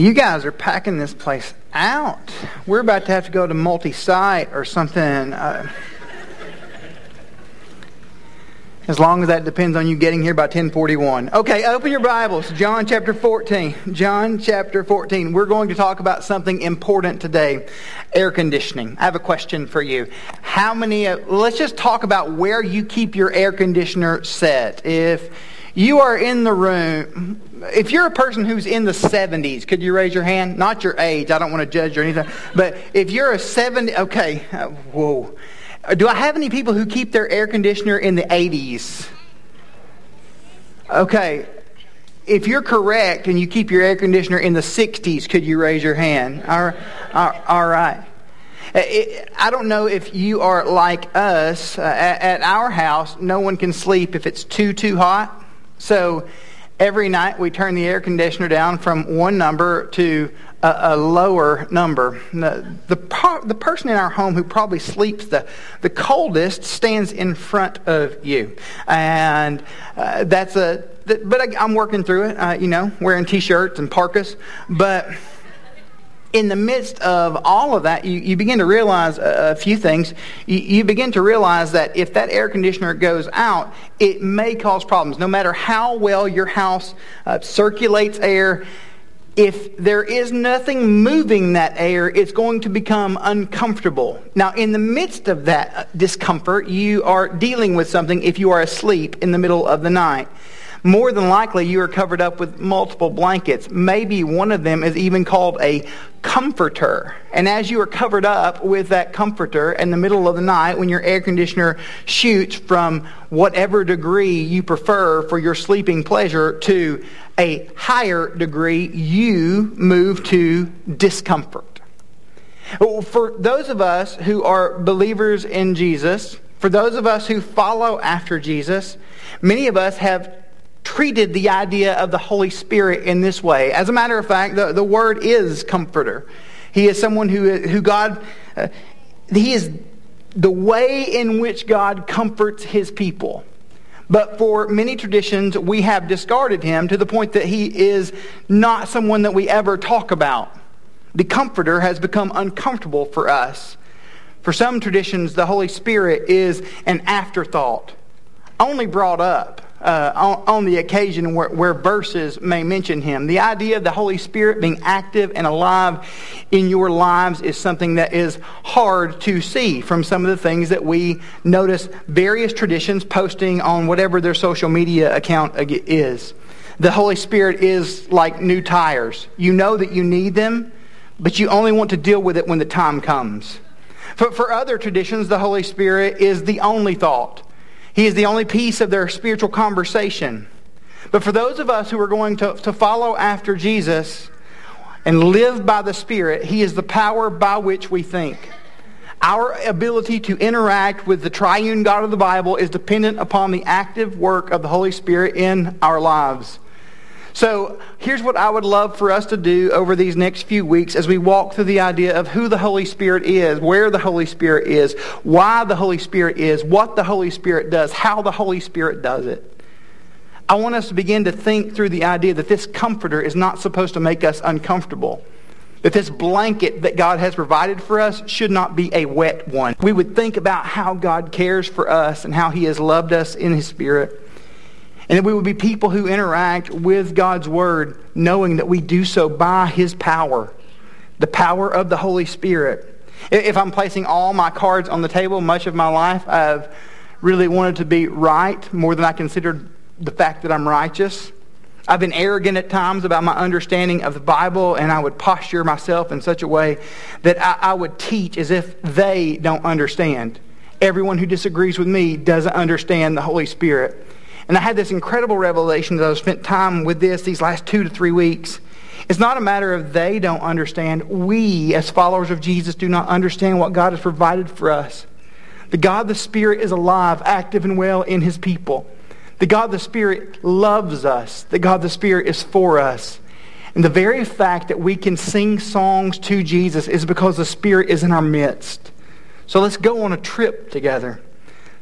You guys are packing this place out. We're about to have to go to multi site or something. Uh, as long as that depends on you getting here by 1041. Okay, open your Bibles. John chapter 14. John chapter 14. We're going to talk about something important today air conditioning. I have a question for you. How many, uh, let's just talk about where you keep your air conditioner set. If you are in the room, if you're a person who's in the 70s, could you raise your hand? Not your age, I don't want to judge or anything. But if you're a 70, okay, whoa. Do I have any people who keep their air conditioner in the 80s? Okay. If you're correct and you keep your air conditioner in the 60s, could you raise your hand? All right. All right. I don't know if you are like us. Uh, at our house, no one can sleep if it's too, too hot. So every night we turn the air conditioner down from one number to a, a lower number. The, the, the, person in our home who probably sleeps the, the coldest stands in front of you. And uh, that's a, but I, am working through it, uh, you know, wearing t-shirts and parkas. But in the midst of all of that, you, you begin to realize a, a few things. You, you, begin to realize that if that air conditioner goes out, it may cause problems. No matter how well your house uh, circulates air, if there is nothing moving that air, it's going to become uncomfortable. Now, in the midst of that discomfort, you are dealing with something if you are asleep in the middle of the night more than likely you are covered up with multiple blankets. Maybe one of them is even called a comforter. And as you are covered up with that comforter in the middle of the night when your air conditioner shoots from whatever degree you prefer for your sleeping pleasure to a higher degree, you move to discomfort. For those of us who are believers in Jesus, for those of us who follow after Jesus, many of us have treated the idea of the Holy Spirit in this way. As a matter of fact, the, the word is comforter. He is someone who, who God, uh, he is the way in which God comforts his people. But for many traditions, we have discarded him to the point that he is not someone that we ever talk about. The comforter has become uncomfortable for us. For some traditions, the Holy Spirit is an afterthought, only brought up uh, on, on, the occasion where, where, verses may mention him. The idea of the Holy Spirit being active and alive in your lives is something that is hard to see from some of the things that we notice various traditions posting on whatever their social media account is. The Holy Spirit is like new tires. You know that you need them, but you only want to deal with it when the time comes. For, for other traditions, the Holy Spirit is the only thought. He is the only piece of their spiritual conversation. But for those of us who are going to, to follow after Jesus and live by the Spirit, He is the power by which we think. Our ability to interact with the triune God of the Bible is dependent upon the active work of the Holy Spirit in our lives. So here's what I would love for us to do over these next few weeks as we walk through the idea of who the Holy Spirit is, where the Holy Spirit is, why the Holy Spirit is, what the Holy Spirit does, how the Holy Spirit does it. I want us to begin to think through the idea that this comforter is not supposed to make us uncomfortable. That this blanket that God has provided for us should not be a wet one. We would think about how God cares for us and how he has loved us in his spirit. And that we would be people who interact with God's Word knowing that we do so by His power, the power of the Holy Spirit. If I'm placing all my cards on the table, much of my life I've really wanted to be right more than I considered the fact that I'm righteous. I've been arrogant at times about my understanding of the Bible, and I would posture myself in such a way that I, I would teach as if they don't understand. Everyone who disagrees with me doesn't understand the Holy Spirit. And I had this incredible revelation that I've spent time with this these last two to three weeks. It's not a matter of they don't understand. We, as followers of Jesus, do not understand what God has provided for us. The God the Spirit is alive, active, and well in his people. The God the Spirit loves us. The God the Spirit is for us. And the very fact that we can sing songs to Jesus is because the Spirit is in our midst. So let's go on a trip together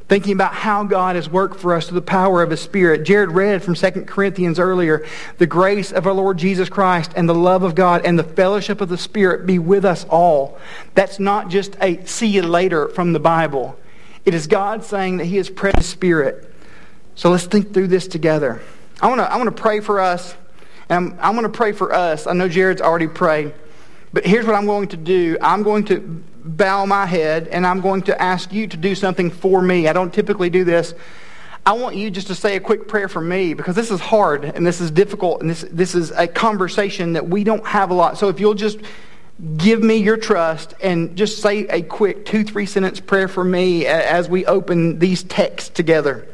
thinking about how God has worked for us through the power of His Spirit. Jared read from 2 Corinthians earlier, the grace of our Lord Jesus Christ and the love of God and the fellowship of the Spirit be with us all. That's not just a see you later from the Bible. It is God saying that He has present Spirit. So let's think through this together. I want to I want to pray for us. And I'm, I'm going to pray for us. I know Jared's already prayed. But here's what I'm going to do. I'm going to bow my head and I'm going to ask you to do something for me. I don't typically do this. I want you just to say a quick prayer for me because this is hard and this is difficult and this, this is a conversation that we don't have a lot. So if you'll just give me your trust and just say a quick two, three sentence prayer for me as we open these texts together.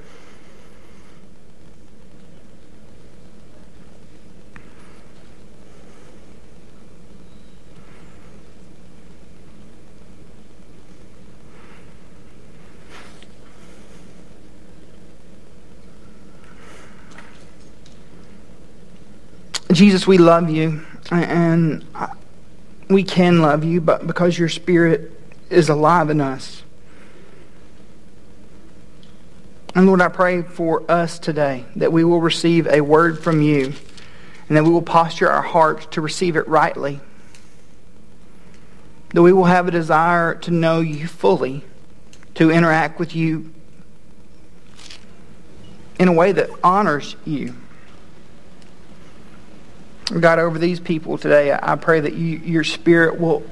Jesus, we love you, and we can love you, but because your Spirit is alive in us. And Lord, I pray for us today that we will receive a word from you and that we will posture our hearts to receive it rightly. That we will have a desire to know you fully, to interact with you in a way that honors you. God, over these people today, I pray that you, your spirit will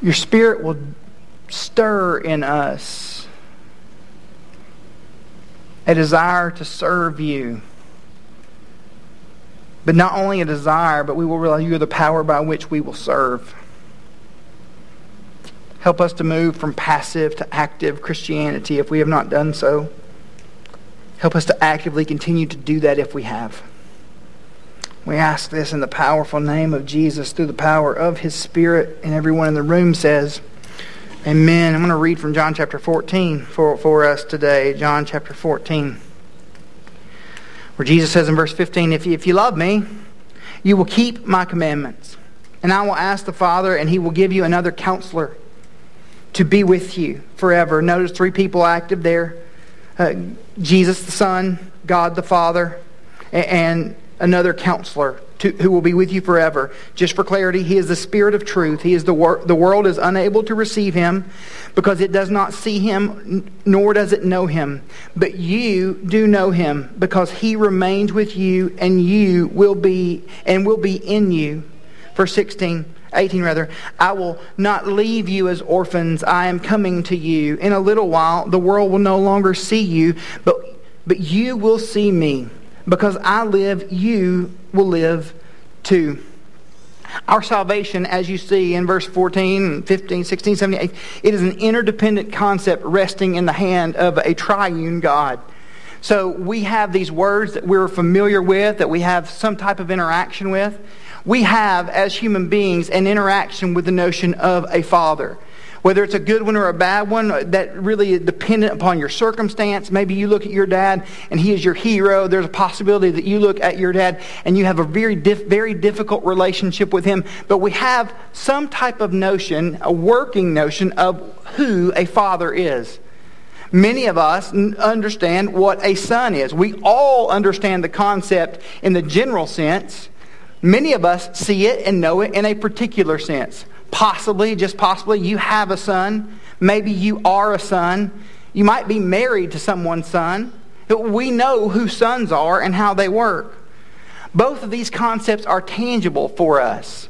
your spirit will stir in us a desire to serve you. But not only a desire, but we will realize you are the power by which we will serve. Help us to move from passive to active Christianity if we have not done so. Help us to actively continue to do that if we have. We ask this in the powerful name of Jesus through the power of his Spirit. And everyone in the room says, Amen. I'm going to read from John chapter 14 for, for us today. John chapter 14. Where Jesus says in verse 15, if you, if you love me, you will keep my commandments. And I will ask the Father, and he will give you another counselor to be with you forever. Notice three people active there uh, Jesus the Son, God the Father, and another counselor to, who will be with you forever. Just for clarity, he is the Spirit of truth. He is the, wor- the world is unable to receive him because it does not see him, nor does it know him. But you do know him because he remains with you and you will be, and will be in you. Verse 16. 18 rather, I will not leave you as orphans. I am coming to you. In a little while, the world will no longer see you, but, but you will see me. Because I live, you will live too. Our salvation, as you see in verse 14, 15, 16, 17, it is an interdependent concept resting in the hand of a triune God. So we have these words that we're familiar with, that we have some type of interaction with. We have, as human beings, an interaction with the notion of a father. Whether it's a good one or a bad one, uh, that really is dependent upon your circumstance. Maybe you look at your dad and he is your hero. There's a possibility that you look at your dad and you have a very, very difficult relationship with him. But we have some type of notion, a working notion of who a father is. Many of us understand what a son is. We all understand the concept in the general sense. Many of us see it and know it in a particular sense. Possibly, just possibly, you have a son. Maybe you are a son. You might be married to someone's son. We know who sons are and how they work. Both of these concepts are tangible for us.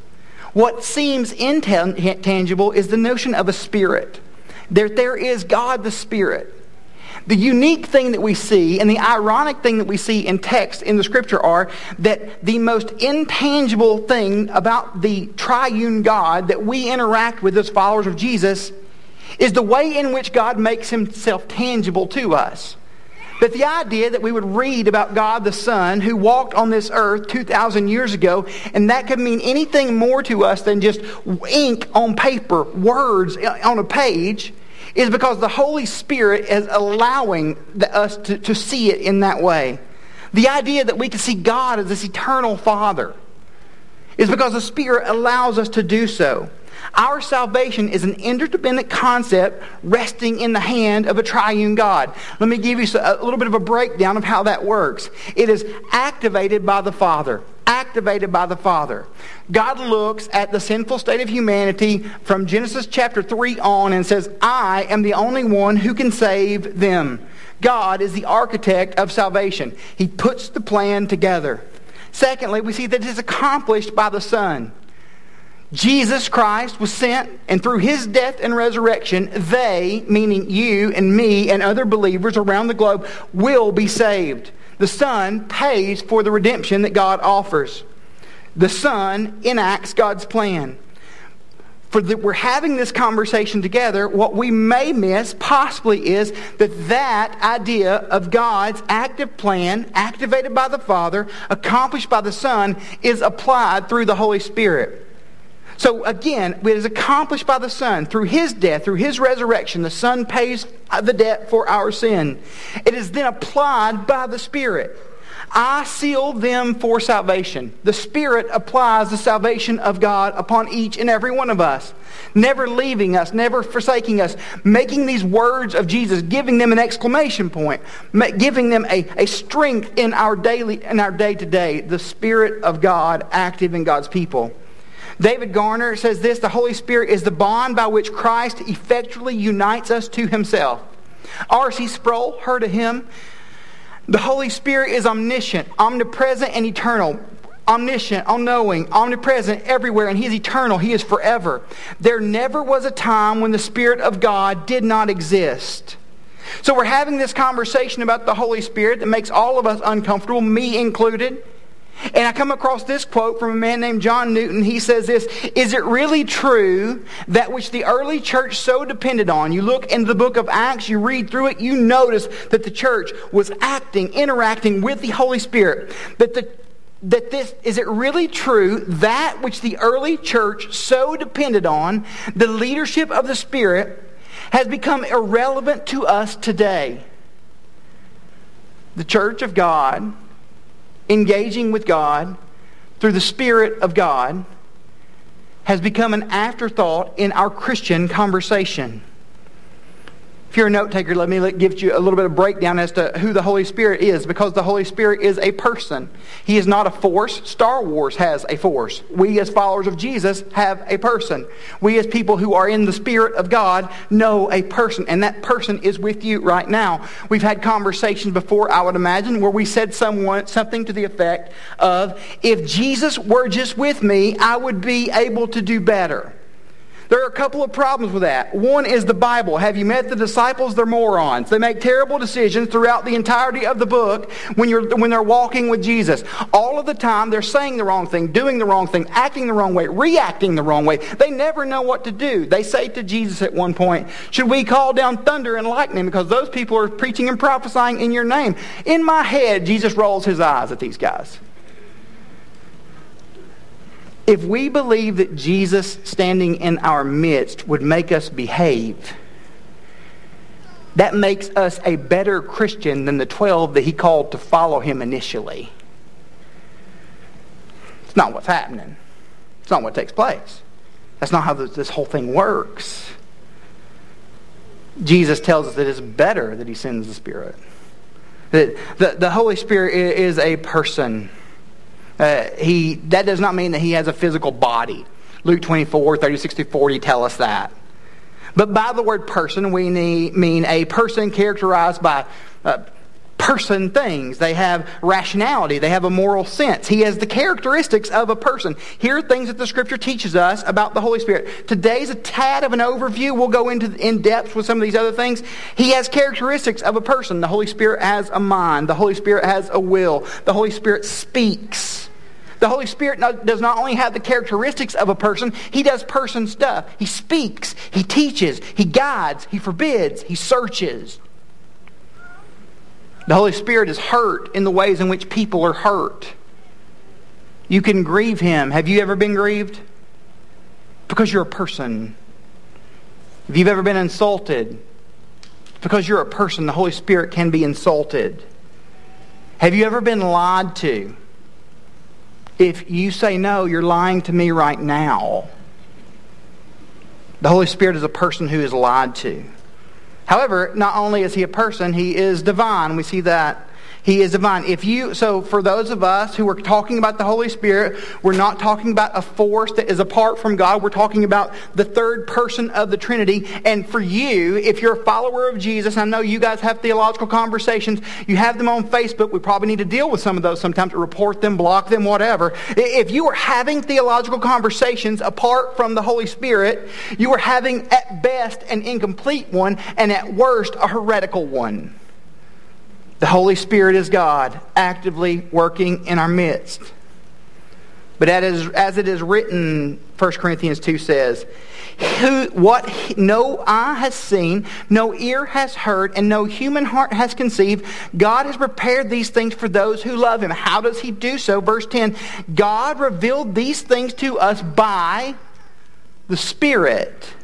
What seems intangible is the notion of a spirit. There, there is God the Spirit. The unique thing that we see and the ironic thing that we see in text in the scripture are that the most intangible thing about the triune God that we interact with as followers of Jesus is the way in which God makes himself tangible to us. But the idea that we would read about God the Son who walked on this earth 2,000 years ago, and that could mean anything more to us than just ink on paper, words on a page, is because the Holy Spirit is allowing the, us to, to see it in that way. The idea that we can see God as this eternal Father is because the Spirit allows us to do so. Our salvation is an interdependent concept resting in the hand of a triune God. Let me give you a little bit of a breakdown of how that works. It is activated by the Father. Activated by the Father. God looks at the sinful state of humanity from Genesis chapter 3 on and says, I am the only one who can save them. God is the architect of salvation. He puts the plan together. Secondly, we see that it is accomplished by the Son. Jesus Christ was sent, and through his death and resurrection, they, meaning you and me and other believers around the globe, will be saved. The Son pays for the redemption that God offers. The Son enacts God's plan. For that we're having this conversation together, what we may miss possibly is that that idea of God's active plan, activated by the Father, accomplished by the Son, is applied through the Holy Spirit. So again, it is accomplished by the Son. Through His death, through His resurrection, the Son pays the debt for our sin. It is then applied by the Spirit. I seal them for salvation. The Spirit applies the salvation of God upon each and every one of us, never leaving us, never forsaking us, making these words of Jesus, giving them an exclamation point, giving them a, a strength in our daily in our day to day. The Spirit of God active in God's people. David Garner says this the Holy Spirit is the bond by which Christ effectually unites us to himself. R.C. Sproul heard of him. The Holy Spirit is omniscient, omnipresent, and eternal. Omniscient, all knowing, omnipresent, everywhere, and He is eternal. He is forever. There never was a time when the Spirit of God did not exist. So we're having this conversation about the Holy Spirit that makes all of us uncomfortable, me included. And I come across this quote from a man named John Newton. He says this Is it really true that which the early church so depended on? You look into the book of Acts, you read through it, you notice that the church was acting, interacting with the Holy Spirit. That the that this is it really true that which the early church so depended on, the leadership of the Spirit, has become irrelevant to us today? The church of God engaging with God through the Spirit of God has become an afterthought in our Christian conversation. If you're a note taker, let me give you a little bit of breakdown as to who the Holy Spirit is, because the Holy Spirit is a person. He is not a force. Star Wars has a force. We, as followers of Jesus, have a person. We, as people who are in the Spirit of God, know a person, and that person is with you right now. We've had conversations before, I would imagine, where we said someone, something to the effect of, if Jesus were just with me, I would be able to do better. There are a couple of problems with that. One is the Bible. Have you met the disciples? They're morons. They make terrible decisions throughout the entirety of the book when, you're, when they're walking with Jesus. All of the time, they're saying the wrong thing, doing the wrong thing, acting the wrong way, reacting the wrong way. They never know what to do. They say to Jesus at one point, Should we call down thunder and lightning because those people are preaching and prophesying in your name? In my head, Jesus rolls his eyes at these guys. If we believe that Jesus standing in our midst would make us behave, that makes us a better Christian than the 12 that he called to follow him initially. It's not what's happening. It's not what takes place. That's not how this whole thing works. Jesus tells us that it's better that he sends the Spirit. That the, the Holy Spirit is a person. Uh, he, that does not mean that he has a physical body. Luke 24, 36 to 40 tell us that. But by the word person, we need, mean a person characterized by uh, person things. They have rationality. They have a moral sense. He has the characteristics of a person. Here are things that the Scripture teaches us about the Holy Spirit. Today's a tad of an overview. We'll go into in depth with some of these other things. He has characteristics of a person. The Holy Spirit has a mind. The Holy Spirit has a will. The Holy Spirit speaks. The Holy Spirit does not only have the characteristics of a person, he does person stuff. He speaks, he teaches, he guides, he forbids, he searches. The Holy Spirit is hurt in the ways in which people are hurt. You can grieve him. Have you ever been grieved? Because you're a person. If you've ever been insulted, because you're a person, the Holy Spirit can be insulted. Have you ever been lied to? If you say no, you're lying to me right now. The Holy Spirit is a person who is lied to. However, not only is he a person, he is divine. We see that he is divine. If you so for those of us who are talking about the Holy Spirit, we're not talking about a force that is apart from God. We're talking about the third person of the Trinity. And for you, if you're a follower of Jesus, I know you guys have theological conversations. You have them on Facebook. We probably need to deal with some of those sometimes report them, block them, whatever. If you are having theological conversations apart from the Holy Spirit, you are having at best an incomplete one and at worst a heretical one. The Holy Spirit is God, actively working in our midst. But as, it is written, 1 Corinthians 2 says, who, what no eye has seen, no ear has heard, and no human heart has conceived, God has prepared these things for those who love him. How does he do so? Verse 10 God revealed these things to us by the Spirit.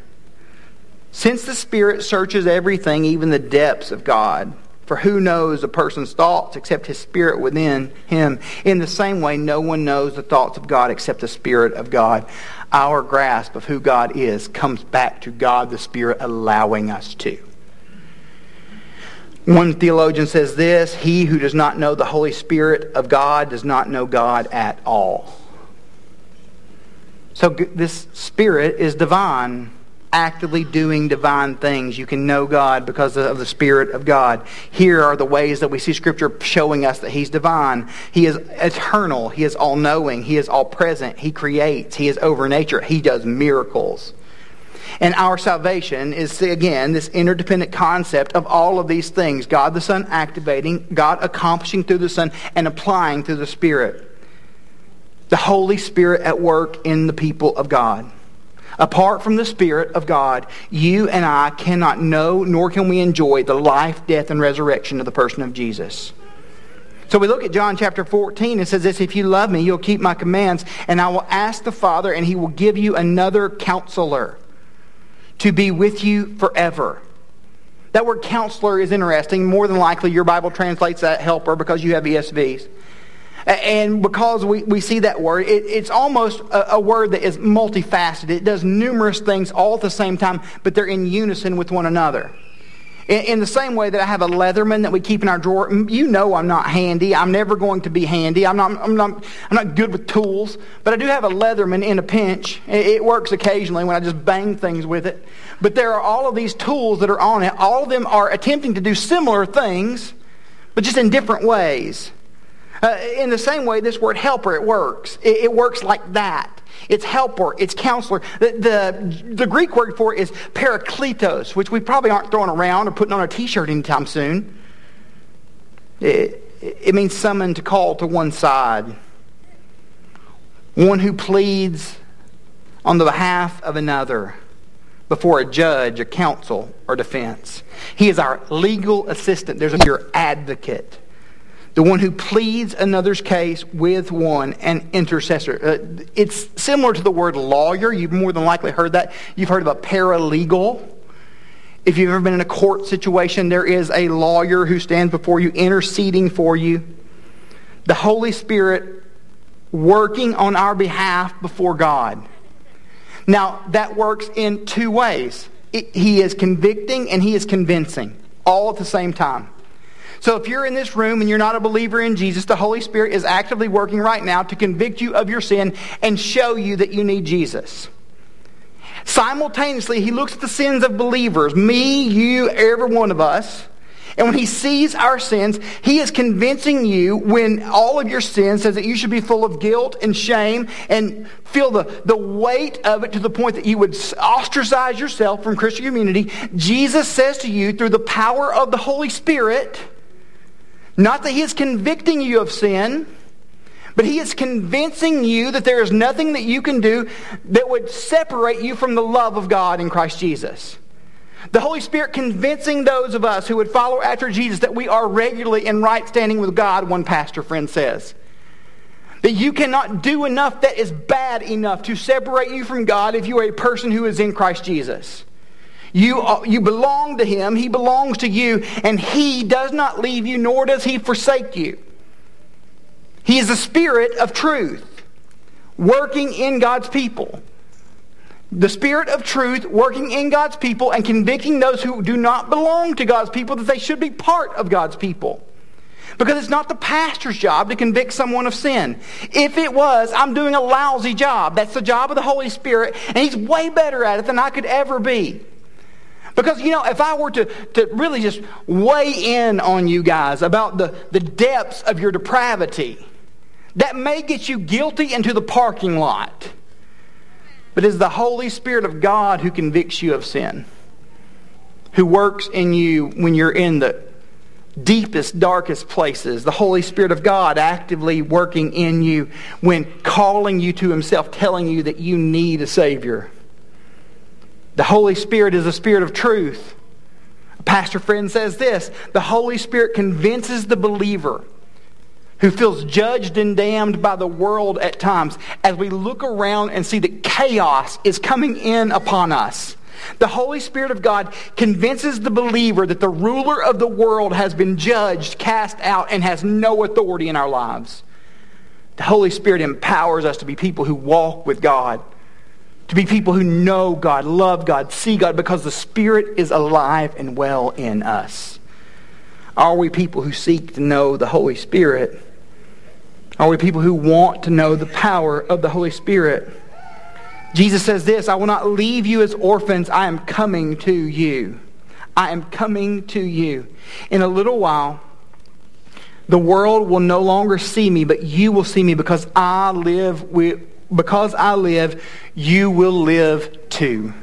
Since the Spirit searches everything, even the depths of God. For who knows a person's thoughts except his spirit within him? In the same way, no one knows the thoughts of God except the Spirit of God. Our grasp of who God is comes back to God the Spirit allowing us to. One theologian says this He who does not know the Holy Spirit of God does not know God at all. So this Spirit is divine actively doing divine things. You can know God because of the Spirit of God. Here are the ways that we see Scripture showing us that He's divine. He is eternal. He is all knowing. He is all present. He creates. He is over nature. He does miracles. And our salvation is, again, this interdependent concept of all of these things God the Son activating, God accomplishing through the Son, and applying through the Spirit. The Holy Spirit at work in the people of God. Apart from the Spirit of God, you and I cannot know nor can we enjoy the life, death, and resurrection of the person of Jesus. So we look at John chapter 14. It says this If you love me, you'll keep my commands, and I will ask the Father, and he will give you another counselor to be with you forever. That word counselor is interesting. More than likely, your Bible translates that helper because you have ESVs. And because we, we see that word, it, it's almost a, a, word that is multifaceted. It does numerous things all at the same time, but they're in unison with one another. In, the same way that I have a Leatherman that we keep in our drawer, you know I'm not handy. I'm never going to be handy. I'm not, I'm not, I'm not good with tools, but I do have a Leatherman in a pinch. It works occasionally when I just bang things with it. But there are all of these tools that are on it. All of them are attempting to do similar things, but just in different ways. Uh, in the same way, this word helper, it works. It, it, works like that. It's helper, it's counselor. The, the, the Greek word for it is parakletos, which we probably aren't throwing around or putting on a t-shirt anytime soon. It, it means summoned to call to one side. One who pleads on the behalf of another before a judge, a counsel, or defense. He is our legal assistant. There's a, your advocate the one who pleads another's case with one, an intercessor. Uh, it's similar to the word lawyer. You've more than likely heard that. You've heard of a paralegal. If you've ever been in a court situation, there is a lawyer who stands before you, interceding for you. The Holy Spirit working on our behalf before God. Now, that works in two ways. It, he is convicting and he is convincing, all at the same time. So if you're in this room and you're not a believer in Jesus, the Holy Spirit is actively working right now to convict you of your sin and show you that you need Jesus. Simultaneously, he looks at the sins of believers, me, you, every one of us. And when he sees our sins, he is convincing you when all of your sins says that you should be full of guilt and shame and feel the, the weight of it to the point that you would ostracize yourself from Christian community. Jesus says to you through the power of the Holy Spirit, not that he is convicting you of sin, but he is convincing you that there is nothing that you can do that would separate you from the love of God in Christ Jesus. The Holy Spirit convincing those of us who would follow after Jesus that we are regularly in right standing with God, one pastor friend says. That you cannot do enough that is bad enough to separate you from God if you are a person who is in Christ Jesus. You, you belong to him. He belongs to you. And he does not leave you, nor does he forsake you. He is the spirit of truth, working in God's people. The Spirit of truth working in God's people and convicting those who do not belong to God's people that they should be part of God's people. Because it's not the pastor's job to convict someone of sin. If it was, I'm doing a lousy job. That's the job of the Holy Spirit, and He's way better at it than I could ever be. Because, you know, if I were to, to really just weigh in on you guys about the, the depths of your depravity, that may get you guilty into the parking lot. But it's the Holy Spirit of God who convicts you of sin, who works in you when you're in the deepest, darkest places. The Holy Spirit of God actively working in you when calling you to Himself, telling you that you need a Savior. The Holy Spirit is a spirit of truth. A pastor friend says this The Holy Spirit convinces the believer who feels judged and damned by the world at times as we look around and see that chaos is coming in upon us. The Holy Spirit of God convinces the believer that the ruler of the world has been judged, cast out, and has no authority in our lives. The Holy Spirit empowers us to be people who walk with God to be people who know God, love God, see God, because the Spirit is alive and well in us. Are we people who seek to know the Holy Spirit? Are we people who want to know the power of the Holy Spirit? Jesus says this I will not leave you as orphans. I am coming to you. I am coming to you. In a little while, the world will no longer see me, but you will see me because I live with because I live, you will live too.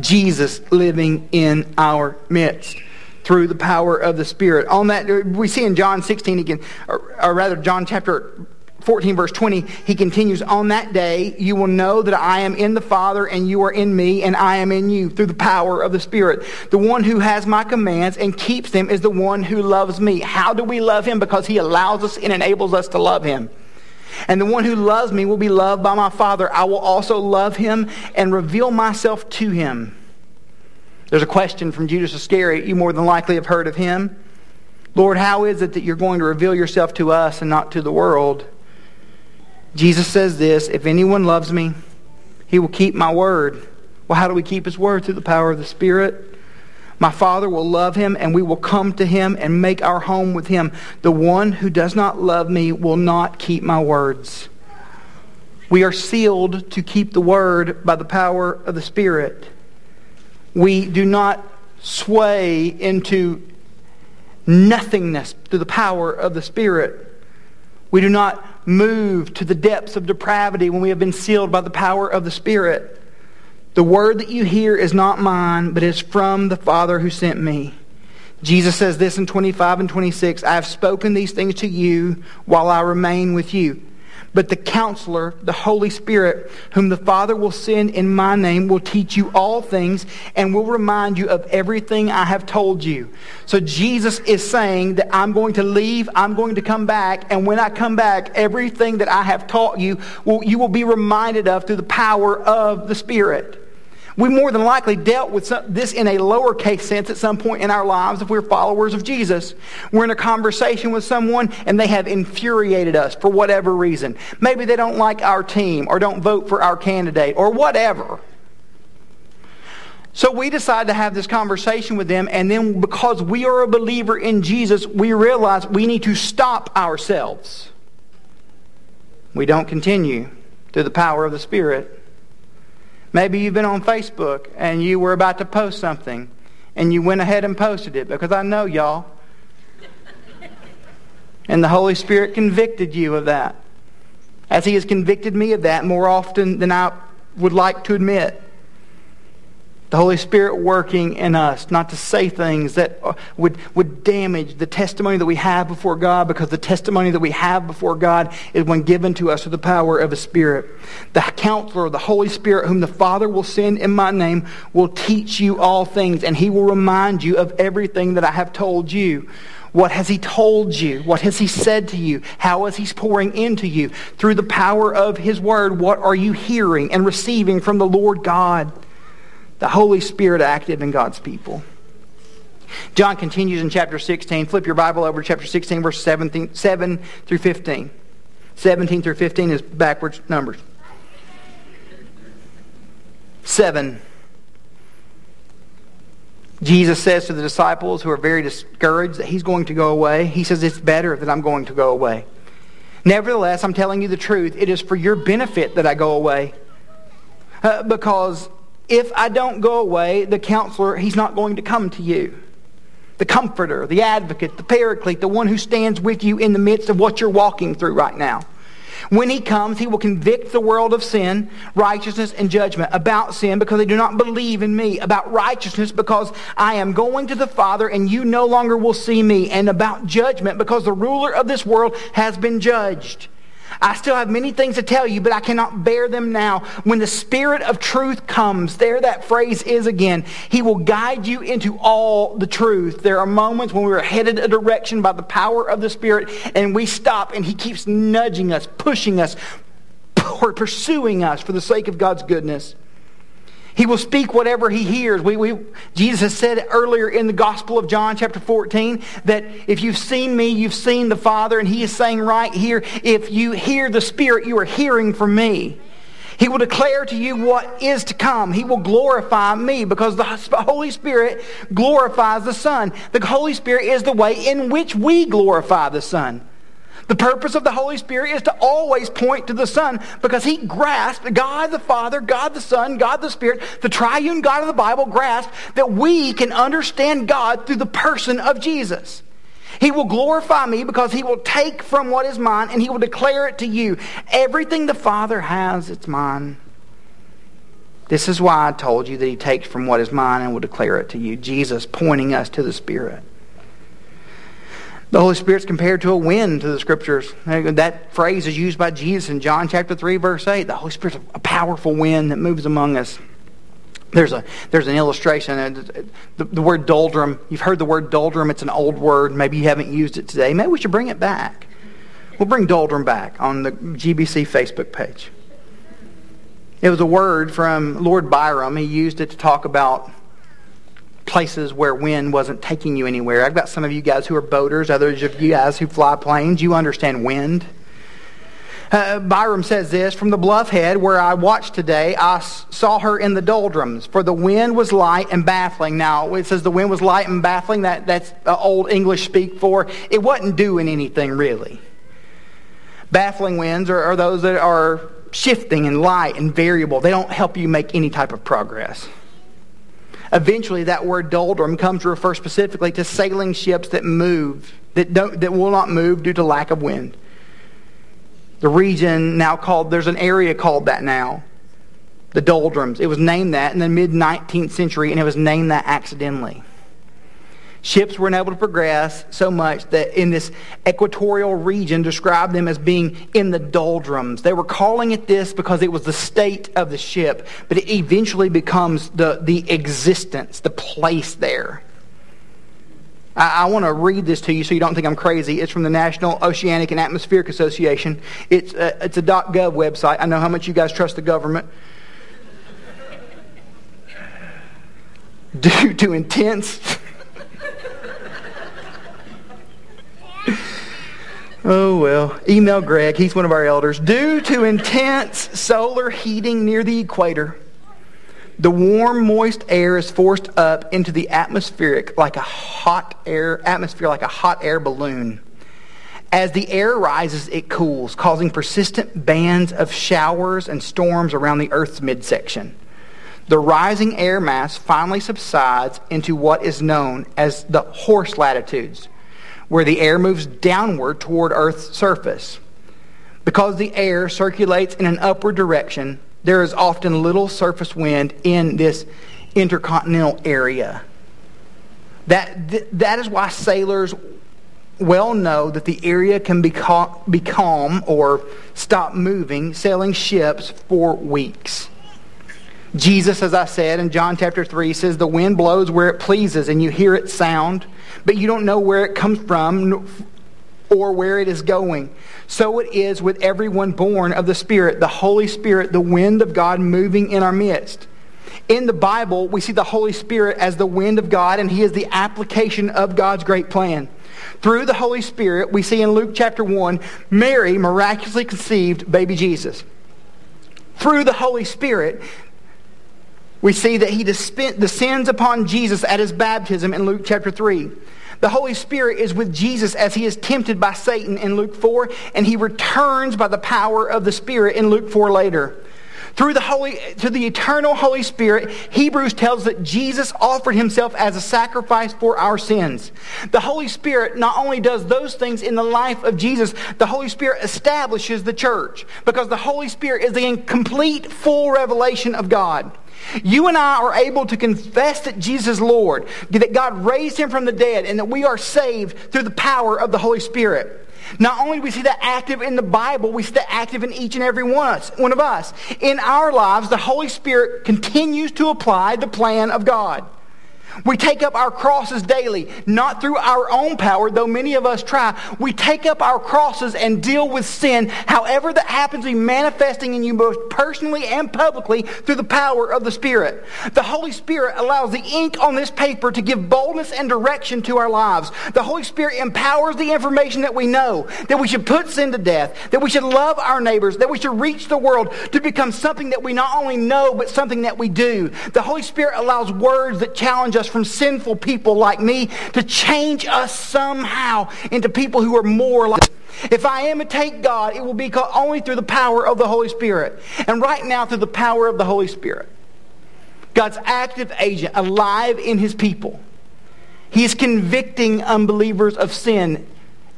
Jesus living in our midst through the power of the Spirit. On that, we see in John 16 again, or, rather, John chapter 14, verse 20, he continues, On that day you will know that I am in the Father, and you are in me, and I am in you, through the power of the Spirit. The one who has my commands and keeps them is the one who loves me. How do we love him? Because he allows us and enables us to love him. And the one who loves me will be loved by my Father. I will also love him and reveal myself to him. There's a question from Judas Iscariot. You more than likely have heard of him. Lord, how is it that you're going to reveal yourself to us and not to the world? Jesus says this If anyone loves me, he will keep my word. Well, how do we keep his word? Through the power of the Spirit. My Father will love him, and we will come to him and make our home with him. The one who does not love me will not keep my words. We are sealed to keep the word by the power of the Spirit. We do not sway into nothingness through the power of the Spirit. We do not move to the depths of depravity when we have been sealed by the power of the Spirit. The word that you hear is not mine, but is from the Father who sent me. Jesus says this in 25 and 26 I have spoken these things to you while I remain with you. But the counselor, the Holy Spirit, whom the Father will send in my name, will teach you all things and will remind you of everything I have told you. So Jesus is saying that I'm going to leave, I'm going to come back, and when I come back, everything that I have taught you, will, you will be reminded of through the power of the Spirit. We more than likely dealt with some, this in a lowercase sense at some point in our lives if we're followers of Jesus. We're in a conversation with someone and they have infuriated us for whatever reason. Maybe they don't like our team or don't vote for our candidate or whatever. So we decide to have this conversation with them, and then because we are a believer in Jesus, we realize we need to stop ourselves. We don't continue through the power of the Spirit. Maybe you've been on Facebook and you were about to post something and you went ahead and posted it because I know y'all. And the Holy Spirit convicted you of that. As He has convicted me of that more often than I would like to admit the Holy Spirit working in us, not to say things that would, would damage the testimony that we have before God, because the testimony that we have before God is when given to us through the power of the Spirit. The counselor, the Holy Spirit, whom the Father will send in my name, will teach you all things, and he will remind you of everything that I have told you. What has he told you? What has he said to you? How is he pouring into you? Through the power of his word, what are you hearing and receiving from the Lord God? The Holy Spirit active in God's people. John continues in chapter 16. Flip your Bible over to chapter 16, verse 17, 7 through 15. 17 through 15 is backwards numbers. 7. Jesus says to the disciples who are very discouraged that he's going to go away, he says, It's better that I'm going to go away. Nevertheless, I'm telling you the truth. It is for your benefit that I go away. Uh, because if I don't go away, the counselor, he's not going to come to you. The comforter, the advocate, the paraclete, the one who stands with you in the midst of what you're walking through right now. When he comes, he will convict the world of sin, righteousness, and judgment. About sin because they do not believe in me. About righteousness because I am going to the Father and you no longer will see me. And about judgment because the ruler of this world has been judged. I still have many things to tell you, but I cannot bear them now. When the Spirit of truth comes, there that phrase is again, He will guide you into all the truth. There are moments when we are headed a direction by the power of the Spirit and we stop and He keeps nudging us, pushing us, or pursuing us for the sake of God's goodness. He will speak whatever he hears. We, we, Jesus has said earlier in the Gospel of John, chapter 14, that if you've seen me, you've seen the Father. And he is saying right here, if you hear the Spirit, you are hearing from me. He will declare to you what is to come. He will glorify me because the Holy Spirit glorifies the Son. The Holy Spirit is the way in which we glorify the Son. The purpose of the Holy Spirit is to always point to the Son because he grasped, God the Father, God the Son, God the Spirit, the triune God of the Bible grasped that we can understand God through the person of Jesus. He will glorify me because he will take from what is mine and he will declare it to you. Everything the Father has, it's mine. This is why I told you that he takes from what is mine and will declare it to you. Jesus pointing us to the Spirit. The Holy Spirit's compared to a wind to the Scriptures. That phrase is used by Jesus in John chapter 3, verse 8. The Holy Spirit's a powerful wind that moves among us. There's, a, there's an illustration. Uh, the, the word doldrum, you've heard the word doldrum. It's an old word. Maybe you haven't used it today. Maybe we should bring it back. We'll bring doldrum back on the GBC Facebook page. It was a word from Lord Byron. He used it to talk about places where wind wasn't taking you anywhere. I've got some of you guys who are boaters, others of you guys who fly planes. You understand wind. Uh, Byron says this From the bluff head where I watched today, I saw her in the doldrums, for the wind was light and baffling. Now, it says the wind was light and baffling. That, that's uh, old English speak for it wasn't doing anything really. Baffling winds are, are those that are shifting and light and variable, they don't help you make any type of progress. Eventually, that word doldrum comes to refer specifically to sailing ships that move, that, don't, that will not move due to lack of wind. The region now called, there's an area called that now, the doldrums. It was named that in the mid 19th century, and it was named that accidentally. Ships were unable to progress so much that in this equatorial region described them as being in the doldrums. They were calling it this because it was the state of the ship, but it eventually becomes the, the existence, the place there. I, I want to read this to you so you don't think I'm crazy. It's from the National Oceanic and Atmospheric Association. It's a, it's a .gov website. I know how much you guys trust the government. Due to intense Oh, well. Email Greg. He's one of our elders. Due to intense solar heating near the equator, the warm, moist air is forced up into the atmospheric like a hot air atmosphere like a hot air balloon. As the air rises, it cools, causing persistent bands of showers and storms around the Earth's midsection. The rising air mass finally subsides into what is known as the horse latitudes, where the air moves downward toward Earth's surface. Because the air circulates in an upward direction, there is often little surface wind in this intercontinental area. That, th- that is why sailors well know that the area can be, cal- be calm or stop moving, sailing ships for weeks. Jesus, as I said in John chapter 3, says, The wind blows where it pleases, and you hear its sound, but you don't know where it comes from or where it is going. So it is with everyone born of the Spirit, the Holy Spirit, the wind of God moving in our midst. In the Bible, we see the Holy Spirit as the wind of God, and He is the application of God's great plan. Through the Holy Spirit, we see in Luke chapter 1, Mary miraculously conceived baby Jesus. Through the Holy Spirit, We see that he descends upon Jesus at his baptism in Luke chapter 3. The Holy Spirit is with Jesus as he is tempted by Satan in Luke 4, and he returns by the power of the Spirit in Luke 4 later. Through the Holy, through the eternal Holy Spirit, Hebrews tells that Jesus offered himself as a sacrifice for our sins. The Holy Spirit not only does those things in the life of Jesus, the Holy Spirit establishes the church because the Holy Spirit is the complete, full revelation of God. You and I are able to confess that Jesus is Lord, that God raised him from the dead, and that we are saved through the power of the Holy Spirit. Not only do we see that active in the Bible, we see that active in each and every one of, us. In our lives, the Holy Spirit continues to apply the plan of God. We take up our crosses daily, not through our own power, though many of us try. We take up our crosses and deal with sin, however that happens to be manifesting in you both personally and publicly through the power of the Spirit. The Holy Spirit allows the ink on this paper to give boldness and direction to our lives. The Holy Spirit empowers the information that we know, that we should put sin to death, that we should love our neighbors, that we should reach the world to become something that we not only know, but something that we do. The Holy Spirit allows words that challenge us us from sinful people like me to change us somehow into people who are more like. If I imitate God, it will be only through the power of the Holy Spirit. And right now, through the power of the Holy Spirit. God's active agent, alive in his people. He is convicting unbelievers of sin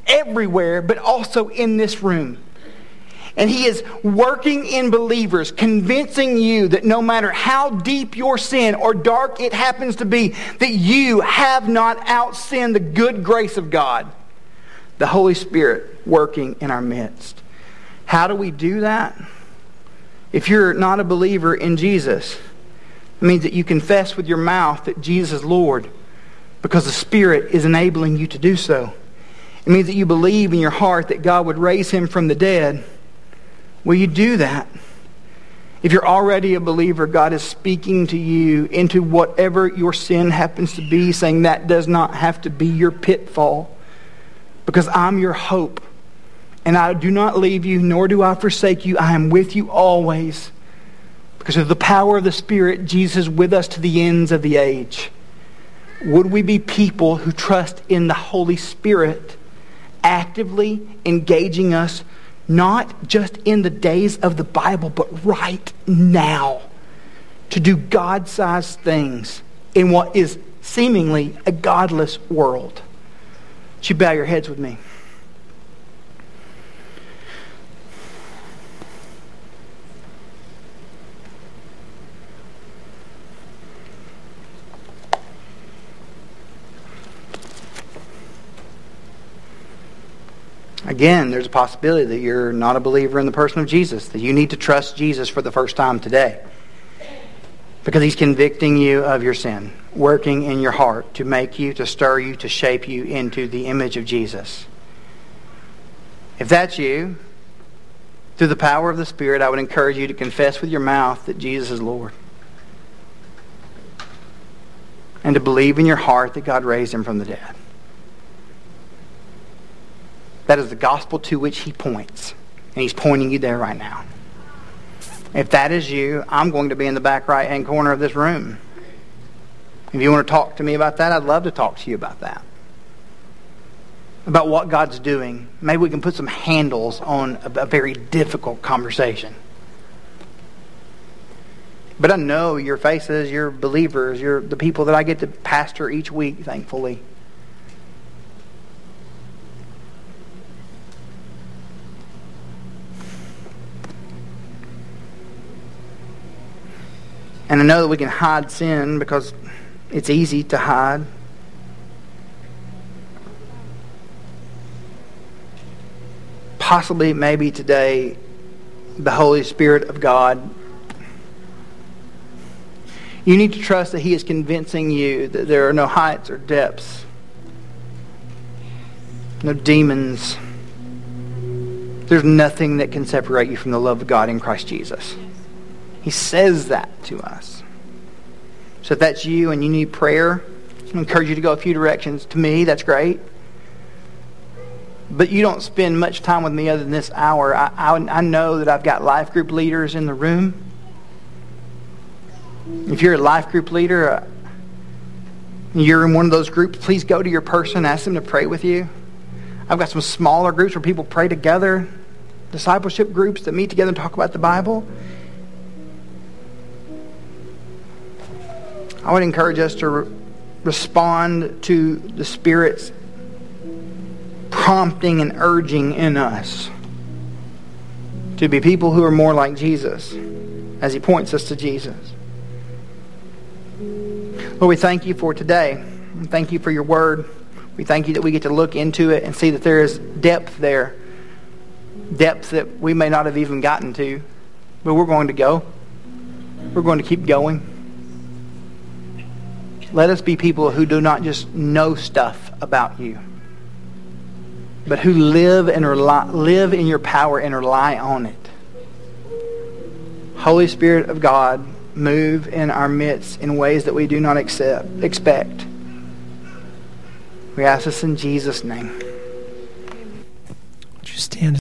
everywhere, but also in this room. And he is working in believers, convincing you that no matter how deep your sin or dark it happens to be, that you have not outsinned the good grace of God. The Holy Spirit working in our midst. How do we do that? If you're not a believer in Jesus, it means that you confess with your mouth that Jesus is Lord because the Spirit is enabling you to do so. It means that you believe in your heart that God would raise him from the dead Will you do that? If you're already a believer, God is speaking to you into whatever your sin happens to be, saying that does not have to be your pitfall because I'm your hope. And I do not leave you, nor do I forsake you. I am with you always. Because of the power of the Spirit, Jesus is with us to the ends of the age. Would we be people who trust in the Holy Spirit, actively engaging us not just in the days of the Bible, but right now to do God sized things in what is seemingly a godless world. Would you bow your heads with me? Again, there's a possibility that you're not a believer in the person of Jesus, that you need to trust Jesus for the first time today. Because he's convicting you of your sin, working in your heart to make you, to stir you, to shape you into the image of Jesus. If that's you, through the power of the Spirit, I would encourage you to confess with your mouth that Jesus is Lord. And to believe in your heart that God raised him from the dead. That is the gospel to which he points. And he's pointing you there right now. If that is you, I'm going to be in the back right hand corner of this room. If you want to talk to me about that, I'd love to talk to you about that. About what God's doing. Maybe we can put some handles on a, very difficult conversation. But I know your faces, your believers, you're the people that I get to pastor each week, thankfully. And I know that we can hide sin because it's easy to hide. Possibly, maybe today, the Holy Spirit of God. You need to trust that He is convincing you that there are no heights or depths, no demons. There's nothing that can separate you from the love of God in Christ Jesus. He says that to us. So if that's you and you need prayer, I encourage you to go a few directions. To me, that's great. But you don't spend much time with me other than this hour. I, I, I know that I've got life group leaders in the room. If you're a life group leader, uh, you're in one of those groups, please go to your person, ask them to pray with you. I've got some smaller groups where people pray together, discipleship groups that meet together and talk about the Bible. I would encourage us to re- respond to the Spirit's prompting and urging in us to be people who are more like Jesus as He points us to Jesus. Lord, we thank you for today. Thank you for your word. We thank you that we get to look into it and see that there is depth there. Depth that we may not have even gotten to. But we're going to go. We're going to keep going. Let us be people who do not just know stuff about you, but who live and rely, live in your power and rely on it. Holy Spirit of God, move in our midst in ways that we do not accept, expect. We ask this in Jesus' name. Would you stand?